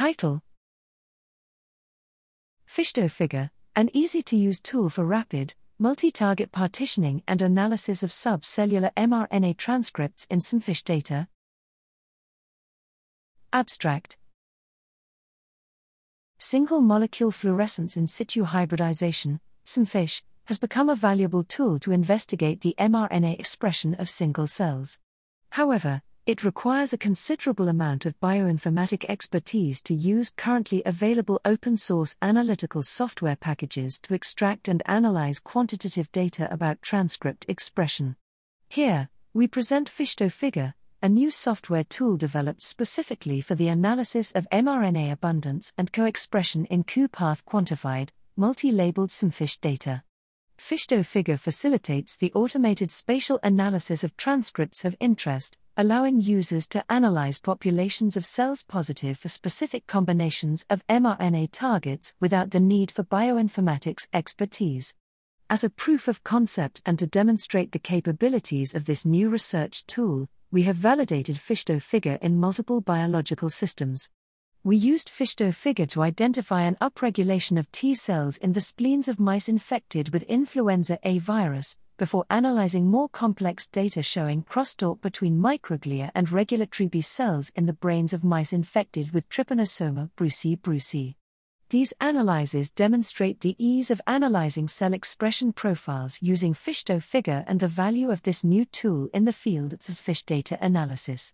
Title FISHtoFigure, an easy to use tool for rapid, multi target partitioning and analysis of subcellular mRNA transcripts in smFISH data. Abstract Single molecule fluorescence in situ hybridization, SMFISH, has become a valuable tool to investigate the mRNA expression of single cells. However, it requires a considerable amount of bioinformatic expertise to use currently available open source analytical software packages to extract and analyze quantitative data about transcript expression. Here, we present FISHtoFigure, a new software tool developed specifically for the analysis of mRNA abundance and co expression in QuPath quantified, multi labeled SMFISH data. FISHtoFigure facilitates the automated spatial analysis of transcripts of interest, allowing users to analyze populations of cells positive for specific combinations of mRNA targets without the need for bioinformatics expertise. As a proof of concept and to demonstrate the capabilities of this new research tool, we have validated FishDoFigure in multiple biological systems. We used FISHtoFigure to identify an upregulation of T cells in the spleens of mice infected with influenza A virus, before analyzing more complex data showing crosstalk between microglia and regulatory B cells in the brains of mice infected with Trypanosoma brucei brucei. These analyses demonstrate the ease of analyzing cell expression profiles using FISHtoFigure and the value of this new tool in the field of fish data analysis.